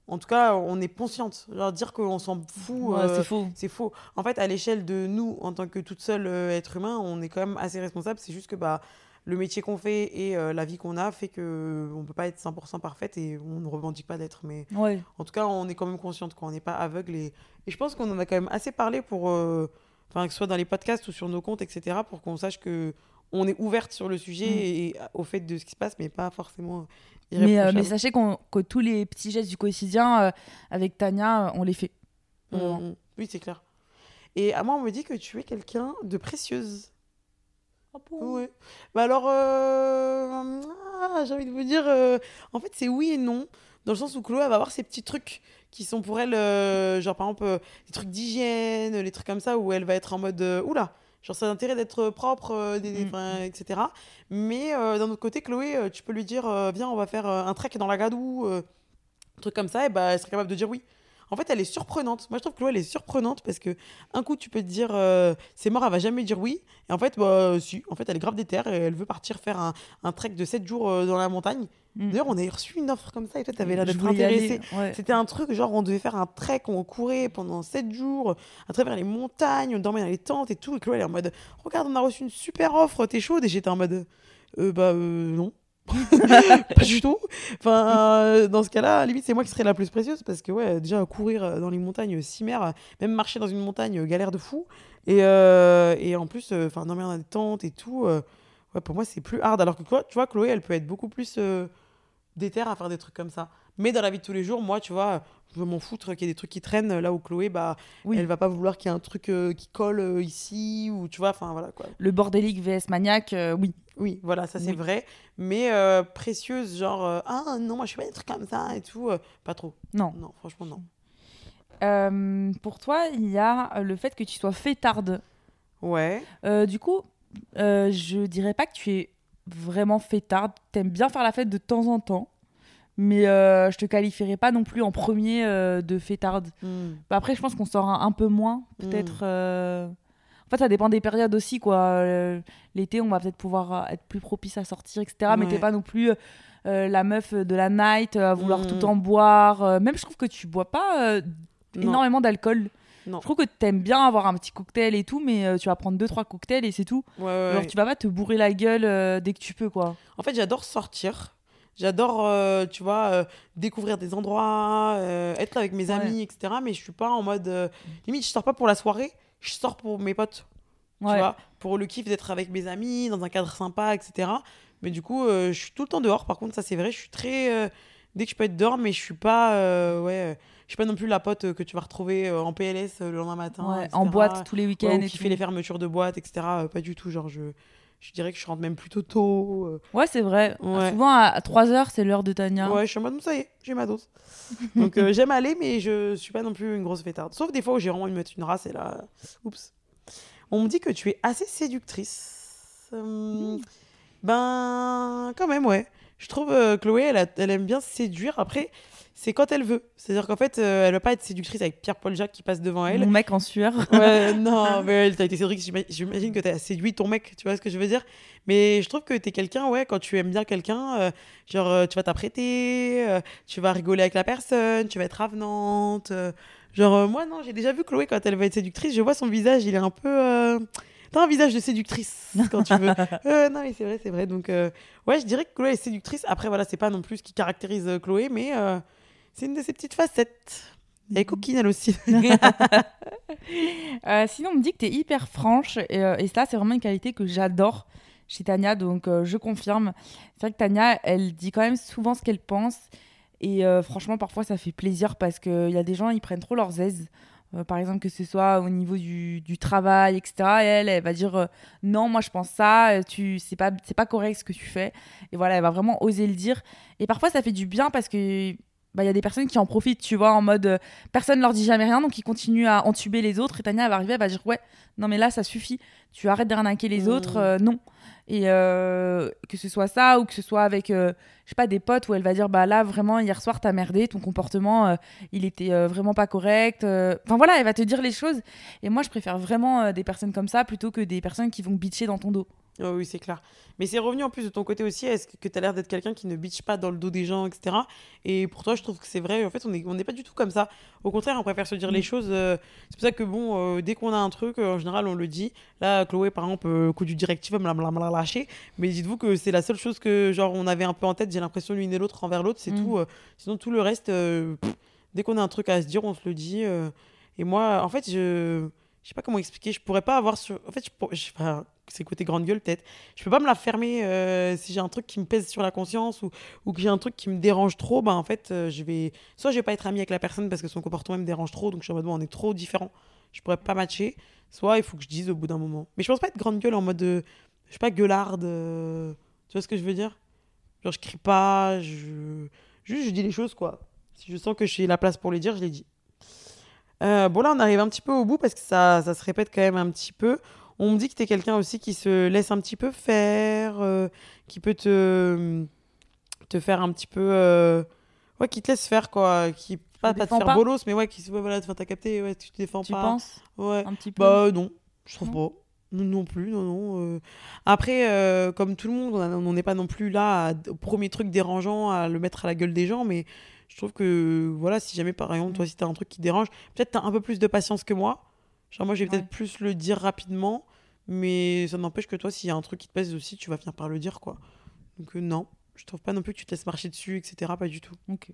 en tout cas, on est consciente. Genre, dire qu'on s'en fout, Ouais, euh, c'est faux. c'est faux. En fait, à l'échelle de nous, en tant que toute seule euh, être humain, on est quand même assez responsable. C'est juste que bah, le métier qu'on fait et euh, la vie qu'on a fait que on peut pas être 100% parfaite et on ne revendique pas d'être. Mais Ouais. en tout cas, on est quand même consciente, quoi. On n'est pas aveugle. Et, et je pense qu'on en a quand même assez parlé pour, euh, enfin, que ce soit dans les podcasts ou sur nos comptes, etc., pour qu'on sache que on est ouverte sur le sujet Mm. et, au fait de ce qui se passe, mais pas forcément Mais, euh, mais sachez qu'on- que tous les petits gestes du quotidien, euh, avec Tania, euh, on les fait. Mm, mm. Oui, c'est clair. Et à moi, on me dit que tu es quelqu'un de précieuse. Ouais. Bah alors, euh, ah, j'ai envie de vous dire, euh, en fait, c'est oui et non, dans le sens où Chloé elle va avoir ces petits trucs qui sont pour elle, euh, genre par exemple, euh, des trucs d'hygiène, les trucs comme ça, où elle va être en mode, euh, oula, genre ça a intérêt d'être propre, euh, des, Mm. etc. Mais euh, d'un autre côté, Chloé, euh, tu peux lui dire, viens, on va faire un trek dans la gadoue, un truc comme ça, et bah, elle serait capable de dire oui. En fait, elle est surprenante. Moi, je trouve que Chloé, elle est surprenante parce que un coup, tu peux te dire, euh, c'est mort, elle va jamais dire oui. Et en fait, bah, si. En fait, elle est grave déterre et elle veut partir faire un, un trek de 7 jours euh, dans la montagne. Mm. D'ailleurs, on a reçu une offre comme ça et toi, t'avais l'air d'être intéressée. ouais. C'était un truc, genre, on devait faire un trek, on courait pendant 7 jours à travers les montagnes, on dormait dans les tentes et tout. Et Chloé, elle est en mode, regarde, on a reçu une super offre, t'es chaude. Et j'étais en mode, euh, bah, euh, non. <laughs> pas du tout. Enfin, euh, dans ce cas-là, limite, c'est moi qui serais la plus précieuse parce que, ouais, déjà, courir euh, dans les montagnes, cimer, euh, même marcher dans une montagne, galère de fou. Et, euh, et en plus, enfin, dormir dans des tentes et tout, euh, ouais, pour moi, c'est plus hard. Alors que, quoi, tu vois, Chloé, elle peut être beaucoup plus déterre à faire des trucs comme ça. Mais dans la vie de tous les jours, moi, tu vois, je veux m'en foutre qu'il y ait des trucs qui traînent. Là où Chloé, bah, Oui. elle va pas vouloir qu'il y ait un truc euh, qui colle euh, ici, ou tu vois, enfin, voilà quoi. Le bordélique vs maniaque, euh, oui. Oui, voilà, ça c'est Oui. vrai. Mais euh, précieuse, genre, euh, ah non, moi je fais pas des trucs comme ça et tout, euh, pas trop. Non. Non, franchement, non. Pour toi, il y a le fait que tu sois fêtarde. Ouais. Du coup, je dirais pas que tu es vraiment fêtarde. T'aimes bien faire la fête de temps en temps. Mais je te qualifierais pas non plus en premier de fêtarde. Hmm. Bah, après, je pense qu'on sort un, un peu moins, peut-être. euh, En fait, ça dépend des périodes aussi, quoi. Euh, L'été, on va peut-être pouvoir euh, être plus propice à sortir, etc. Mais t'es pas non plus euh, la meuf de la night à vouloir Mm. tout le temps boire. Même, je trouve que tu bois pas euh, énormément d'alcool. Non. Je trouve que t'aimes bien avoir un petit cocktail et tout, mais euh, tu vas prendre deux, trois cocktails et c'est tout. Ouais, ouais, Genre, tu vas pas te bourrer la gueule dès que tu peux, quoi. En fait, j'adore sortir. J'adore, euh, tu vois, euh, découvrir des endroits, euh, être avec mes Ouais. amis, etc. Mais je suis pas en mode. euh, Limite, je sors pas pour la soirée, je sors pour mes potes. Ouais. Tu vois, pour le kiff d'être avec mes amis, dans un cadre sympa, etc. Mais du coup, euh, je suis tout le temps dehors. Par contre, ça, c'est vrai, je suis très. euh, dès que je peux être dehors, mais je suis pas. euh, ouais. Je suis pas non plus la pote que tu vas retrouver en PLS le lendemain matin. Ouais, en boîte tous les Ouais, week-ends ou et qui fait les fermetures de boîte, etc. Pas du tout. Genre, je, je dirais que je rentre même plutôt tôt. euh. Ouais, c'est vrai. Ouais. Souvent, à 3h, c'est l'heure de Tania. Ouais, je suis en mode, ça y est, j'ai ma dose. <laughs> Donc, euh, j'aime aller, mais je suis pas non plus une grosse fêtarde. Sauf des fois où j'ai vraiment envie de mettre une race et là, oups. On me dit que tu es assez séductrice. Hum, Ben, quand même, ouais. Je trouve euh, Chloé, elle, a- elle aime bien séduire. Après, c'est quand elle veut. C'est-à-dire qu'en fait, euh, elle va pas être séductrice avec Pierre-Paul Jacques qui passe devant elle. Mon mec en sueur. <laughs> Ouais, <laughs> non, mais t'as été séduite, j'ima- j'imagine que t'as séduit ton mec, tu vois ce que je veux dire? Mais je trouve que t'es quelqu'un, ouais, quand tu aimes bien quelqu'un, euh, genre, euh, tu vas t'apprêter, euh, tu vas rigoler avec la personne, tu vas être avenante. genre, moi, non, j'ai déjà vu Chloé quand elle va être séductrice, je vois son visage, il est un peu... T'as un visage de séductrice quand tu veux. <laughs> Euh, non, mais c'est vrai, c'est vrai. Donc, euh, ouais, je dirais que Chloé est séductrice. Après, voilà, c'est pas non plus ce qui caractérise Chloé, mais euh, c'est une de ses petites facettes. Elle est coquine, elle aussi. <laughs> <laughs> Euh, sinon, on me dit que tu es hyper franche et, euh, et ça, c'est vraiment une qualité que j'adore chez Tania, donc euh, je confirme. C'est vrai que Tania, elle dit quand même souvent ce qu'elle pense et franchement, parfois, ça fait plaisir parce qu'il y a des gens, ils prennent trop leurs aises. Par exemple, que ce soit au niveau du, du travail, etc. Et elle, elle va dire non, moi je pense ça, tu c'est pas c'est pas correct ce que tu fais. Et voilà, elle va vraiment oser le dire. Et parfois, ça fait du bien parce que bah, il y a des personnes qui en profitent, tu vois, en mode euh, personne leur dit jamais rien, donc ils continuent à entuber les autres. Et Tania, elle va arriver, elle va dire ouais, non mais là ça suffit, tu arrêtes d'arnaquer les Mm. autres, euh, non. Et euh, que ce soit ça ou que ce soit avec, euh, je sais pas, des potes où elle va dire bah là vraiment hier soir t'as merdé, ton comportement il était vraiment pas correct. Enfin voilà, elle va te dire les choses. Et moi je préfère vraiment des personnes comme ça plutôt que des personnes qui vont bitcher dans ton dos. Oh oui, c'est clair. Mais c'est revenu en plus de ton côté aussi. Est-ce que tu as l'air d'être quelqu'un qui ne bitch pas dans le dos des gens, etc. Et pour toi, je trouve que c'est vrai. En fait, on n'est on pas du tout comme ça. Au contraire, on préfère se dire les choses. euh, c'est pour ça que, bon, euh, dès qu'on a un truc, euh, en général, on le dit. Là, Chloé, par exemple, euh, coup du directive, elle me l'a- lâché. Mais dites-vous que c'est la seule chose que, genre, on avait un peu en tête, j'ai l'impression, l'une et l'autre envers l'autre. C'est Mm. tout. sinon, tout le reste, pff, dès qu'on a un truc à se dire, on se le dit. et moi, en fait, je. Je sais pas comment expliquer. Je pourrais pas avoir sur. En fait, je, pour- je- enfin, c'est le côté grande gueule peut-être. Je peux pas me la fermer euh, si j'ai un truc qui me pèse sur la conscience ou, ou que j'ai un truc qui me dérange trop. Bah en fait, euh, je vais. Soit je vais pas être amie avec la personne parce que son comportement me dérange trop, donc je suis en mode bon, on est trop différents. Je pourrais pas matcher. Soit il faut que je dise au bout d'un moment. Mais je pense pas être grande gueule en mode. euh, je sais pas, gueularde. euh, tu vois ce que je veux dire? Genre, je crie pas. Je... Juste, je dis les choses quoi. Si je sens que j'ai la place pour les dire, je les dis. Euh, bon, là, on arrive un petit peu au bout parce que ça, ça se répète quand même un petit peu. On me dit que tu es quelqu'un aussi qui se laisse un petit peu faire, euh, qui peut te, te faire un petit peu. euh, Ouais, qui te laisse faire, quoi. Qui, pas, te pas défends faire pas bolos, mais ouais, qui se ouais, voilà, t'as capté, ouais, tu te défends Tu pas. penses Ouais. un petit peu Bah non, je trouve Non. pas. Non, non plus, non, non. euh. Après, euh, comme tout le monde, on n'est pas non plus là au premier truc dérangeant à le mettre à la gueule des gens, mais je trouve que, voilà, si jamais par exemple, toi, si t'as un truc qui te dérange, peut-être t'as un peu plus de patience que moi. Genre, moi, je vais peut-être plus le dire rapidement, mais ça n'empêche que toi, s'il y a un truc qui te pèse aussi, tu vas finir par le dire, quoi. Donc, euh, non, je trouve pas non plus que tu te laisses marcher dessus, etc. Pas du tout. Ok.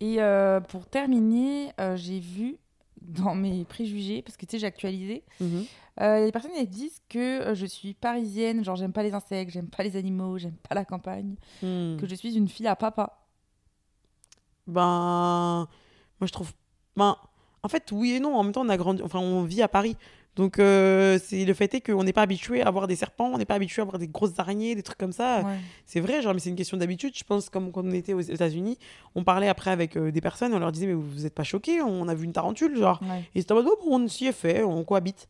Et euh, pour terminer, euh, j'ai vu dans mes préjugés, parce que tu sais, j'ai actualisé, Mhm. euh, les personnes elles disent que je suis parisienne, genre j'aime pas les insectes, j'aime pas les animaux, j'aime pas la campagne, Hmm. que je suis une fille à papa. Ben, moi je trouve. Ben, en fait, oui et non. En même temps, on a grandi. Enfin, on vit à Paris. Donc, euh, c'est le fait est qu'on n'est pas habitué à voir des serpents, on n'est pas habitué à voir des grosses araignées, des trucs comme ça. Ouais. C'est vrai, genre, mais c'est une question d'habitude. Je pense, comme quand on était aux États-Unis, on parlait après avec euh, des personnes, on leur disait, mais vous n'êtes pas choqués, on a vu une tarentule, genre. Ouais. Et c'était en mode, oh, bon, on s'y est fait, on cohabite.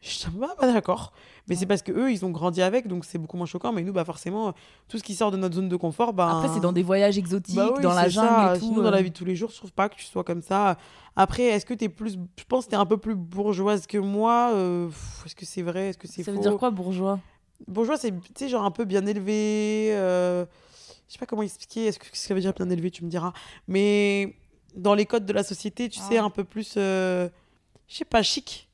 Je bah, bah, d'accord. Mais Ouais. c'est parce que eux, ils ont grandi avec, donc c'est beaucoup moins choquant. Mais nous, bah, forcément, tout ce qui sort de notre zone de confort, bah. Après, c'est dans des voyages exotiques, Bah oui, dans la jungle ça. et tout. Sinon, dans la euh. vie de tous les jours, je trouve pas que tu sois comme ça. Après, est-ce que tu es plus. Je pense que tu es un peu plus bourgeoise que moi. euh, Est-ce que c'est vrai Est-ce que c'est Ça faux? veut dire quoi, bourgeois? Bourgeois, c'est, tu sais, genre un peu bien élevé. euh, Je sais pas comment expliquer. Est-ce que ce que ça veut dire bien élevé Tu me diras. Mais dans les codes de la société, tu Ah. sais, un peu plus. euh, Je sais pas, chic.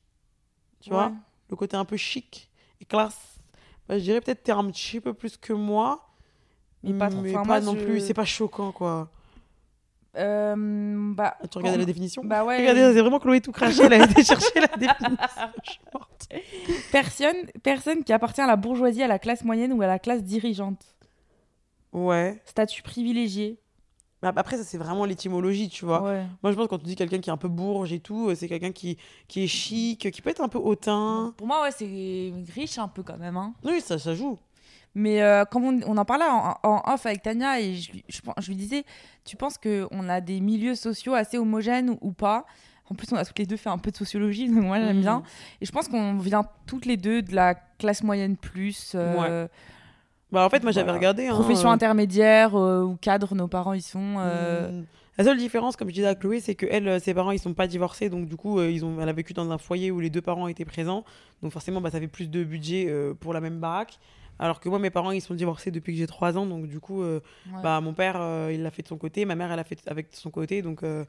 Tu vois. Le côté un peu chic et classe. Bah, je dirais peut-être que tu es un petit peu plus que moi. Mais pas trop. Enfin, pas moi, non je- plus. C'est pas choquant, quoi. Euh, bah, Ah, Tu regardais la définition? Bah ouais. Regardez, c'est vraiment Chloé tout craché. Elle a été chercher la <laughs> définition. Personne, personne qui appartient à la bourgeoisie, à la classe moyenne ou à la classe dirigeante. Ouais. Statut privilégié. Mais après, ça, c'est vraiment l'étymologie, tu vois. Ouais. Moi, je pense que quand tu dis quelqu'un qui est un peu bourge et tout, euh, c'est quelqu'un qui, qui est chic, qui peut être un peu hautain. Pour moi, ouais, c'est riche un peu quand même. Hein. Oui, ça, ça joue. Mais euh, comme on, on en parlait en, en off avec Tania, et je, lui- je, je lui disais, tu penses qu'on a des milieux sociaux assez homogènes ou, ou pas? En plus, on a toutes les deux fait un peu de sociologie, donc moi j'aime Mhm. bien. Et je pense qu'on vient toutes les deux de la classe moyenne plus. euh, Bah, en fait, moi, j'avais Voilà. regardé. hein, Profession euh, intermédiaire euh, ou cadre, nos parents ils sont. euh, hmm. La seule différence, comme je disais à Chloé, c'est que elle, ses parents, ils sont pas divorcés, donc du coup, euh, ils ont, elle a vécu dans un foyer où les deux parents étaient présents, donc forcément, bah, ça fait plus de budget euh, pour la même baraque. Alors que moi, mes parents, ils sont divorcés depuis que j'ai 3 ans, donc du coup, euh, ouais. Bah, mon père, euh, il l'a fait de son côté, ma mère, elle l'a fait avec de son côté. Donc, euh,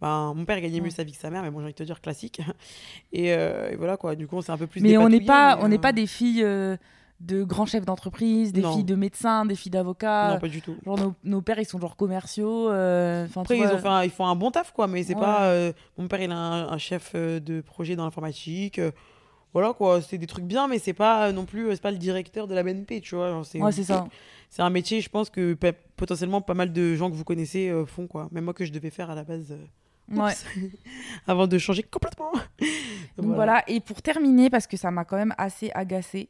bah, mon père gagnait mieux sa vie que sa mère, mais bon, j'ai envie de te dire classique. <laughs> Et, euh, et voilà quoi, du coup, on s'est un peu plus mais on n'est pas, on n'est euh, pas des filles euh, de grands chefs d'entreprise, des Non. filles de médecins, des filles d'avocats. Non, pas du tout. Genre nos, nos pères ils sont genre commerciaux. euh, Après, ils, ont fait un, ils font un bon taf, quoi, mais c'est Ouais. pas. euh, mon père, il a un, un chef euh, de projet dans l'informatique. euh, voilà quoi, c'est des trucs bien, mais c'est pas non plus, c'est pas le directeur de la BNP, tu vois. c'est Ouais, c'est ça. c'est un métier, je pense que potentiellement pas mal de gens que vous connaissez font, quoi. Même moi que je devais faire à la base. Ouais. <laughs> Avant de changer complètement. Donc voilà. et pour terminer, parce que ça m'a quand même assez agacée,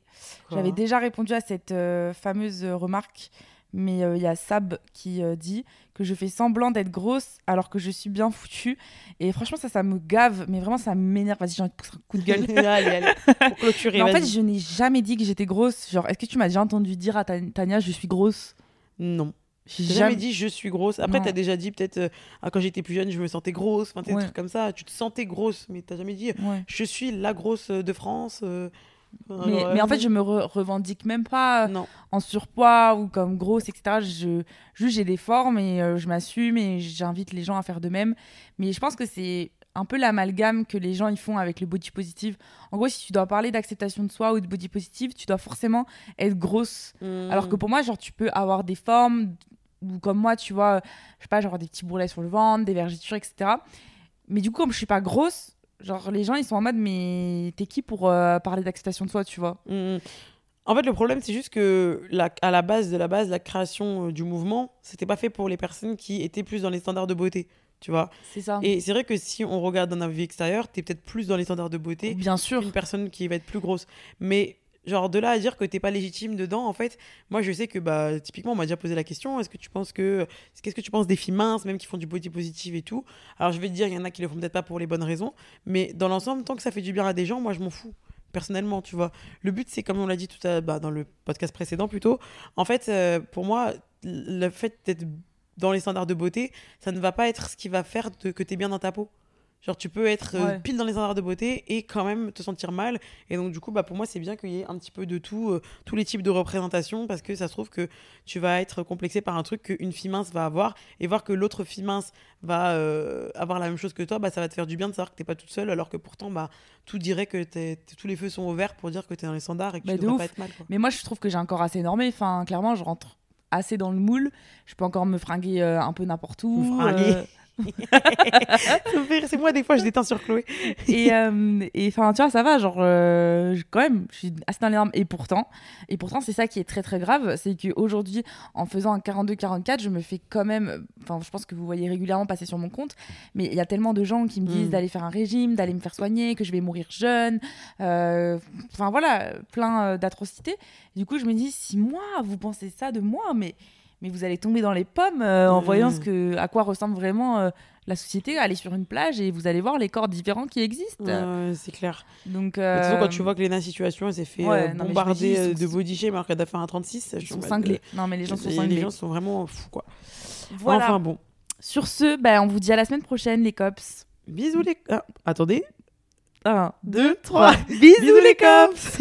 Quoi. j'avais déjà répondu à cette euh, fameuse euh, remarque, mais euh, il y a Sab qui euh, dit que je fais semblant d'être grosse alors que je suis bien foutue. Et franchement, ça, ça me gave, mais vraiment, ça m'énerve. Vas-y, j'ai envie de pousser un coup de gueule. <laughs> allez, allez. <laughs> Pour clôturer, mais en fait, je n'ai jamais dit que j'étais grosse. Genre, est-ce que tu m'as déjà entendu dire à Ta- Tania, je suis grosse? Non. J'ai J'ai jamais dit je suis grosse. Après, t'as déjà dit peut-être euh, ah, quand j'étais plus jeune, je me sentais grosse. Enfin, des Ouais. trucs comme ça. Tu te sentais grosse, mais t'as jamais dit Ouais. je suis la grosse euh, de France. euh. Enfin, Mais, en euh, fait, je me re- revendique même pas euh, Non. en surpoids ou comme grosse, etc. Je, juste, j'ai des formes et euh, je m'assume et j'invite les gens à faire de même. Mais je pense que c'est un peu l'amalgame que les gens ils font avec le body positive. En gros, si tu dois parler d'acceptation de soi ou de body positive, tu dois forcément être grosse. Alors Hmm. que pour moi, genre, tu peux avoir des formes ou comme moi, tu vois, je sais pas, genre des petits bourrelets sur le ventre, des vergetures, etc. Mais du coup, comme je suis pas grosse, genre les gens ils sont en mode mais t'es qui pour euh, parler d'acceptation de soi, tu vois? Mm, mm. En fait, le problème, c'est juste que la, à la base de la base, la création euh, du mouvement, c'était pas fait pour les personnes qui étaient plus dans les standards de beauté, tu vois? C'est ça. Et c'est vrai que si on regarde dans la vie extérieure, t'es peut-être plus dans les standards de beauté Bien sûr. qu'une personne qui va être plus grosse. Mais genre de là à dire que t'es pas légitime dedans, en fait, moi je sais que bah typiquement on m'a déjà posé la question, est-ce que tu penses que qu'est-ce que tu penses des filles minces, même qui font du body positive et tout? Alors je vais te dire, il y en a qui le font peut-être pas pour les bonnes raisons, mais dans l'ensemble, tant que ça fait du bien à des gens, moi je m'en fous. Personnellement, tu vois. Le but, c'est comme on l'a dit tout à bah, dans le podcast précédent plutôt. En fait, euh, pour moi, le fait d'être dans les standards de beauté, ça ne va pas être ce qui va faire que tu es bien dans ta peau. Genre, tu peux être euh, Ouais. pile dans les standards de beauté et quand même te sentir mal. Et donc, du coup, bah, pour moi, c'est bien qu'il y ait un petit peu de tout, euh, tous les types de représentations, parce que ça se trouve que tu vas être complexé par un truc qu'une fille mince va avoir, et voir que l'autre fille mince va euh, avoir la même chose que toi, bah, ça va te faire du bien de savoir que t'es pas toute seule, alors que pourtant, bah, tout dirait que t'es- t'es- tous les feux sont au vert pour dire que tu es dans les standards et que Bah, tu de devrais pas être mal. Quoi. Mais moi, je trouve que j'ai un corps assez énormé. Enfin, clairement, je rentre assez dans le moule. Je peux encore me fringuer euh, un peu n'importe où. Me <laughs> c'est moi, des fois, je déteins sur Chloé. et euh, et enfin, tu vois, ça va. Genre, euh, quand même, je suis assez dans les normes. Et pourtant, et pourtant, c'est ça qui est très très grave, c'est qu'aujourd'hui, en faisant un 42-44, je me fais quand même. Enfin, je pense que vous voyez régulièrement passer sur mon compte, mais il y a tellement de gens qui me disent Mm. d'aller faire un régime, d'aller me faire soigner, que je vais mourir jeune. euh, Enfin voilà, plein d'atrocités. Du coup, je me dis, si moi, vous pensez ça de moi, mais mais vous allez tomber dans les pommes euh, en voyant ce que, à quoi ressemble vraiment euh, la société. Allez sur une plage et vous allez voir les corps différents qui existent. Ouais, c'est clair. Donc, De toute façon, quand euh, tu vois que Léna Situation, s'est fait ouais, euh, non, bombarder dis, euh, sont- de body shame alors qu'elle a fait un 36. je ils sont cinglés. euh, Non, mais les gens sont les- cinglés. Les gens sont vraiment fous, quoi. Voilà. Enfin bon. Sur ce, ben, on vous dit à la semaine prochaine, les cops. Bisous les. Ah, attendez. Un, Deux, trois. Bisous, les cops.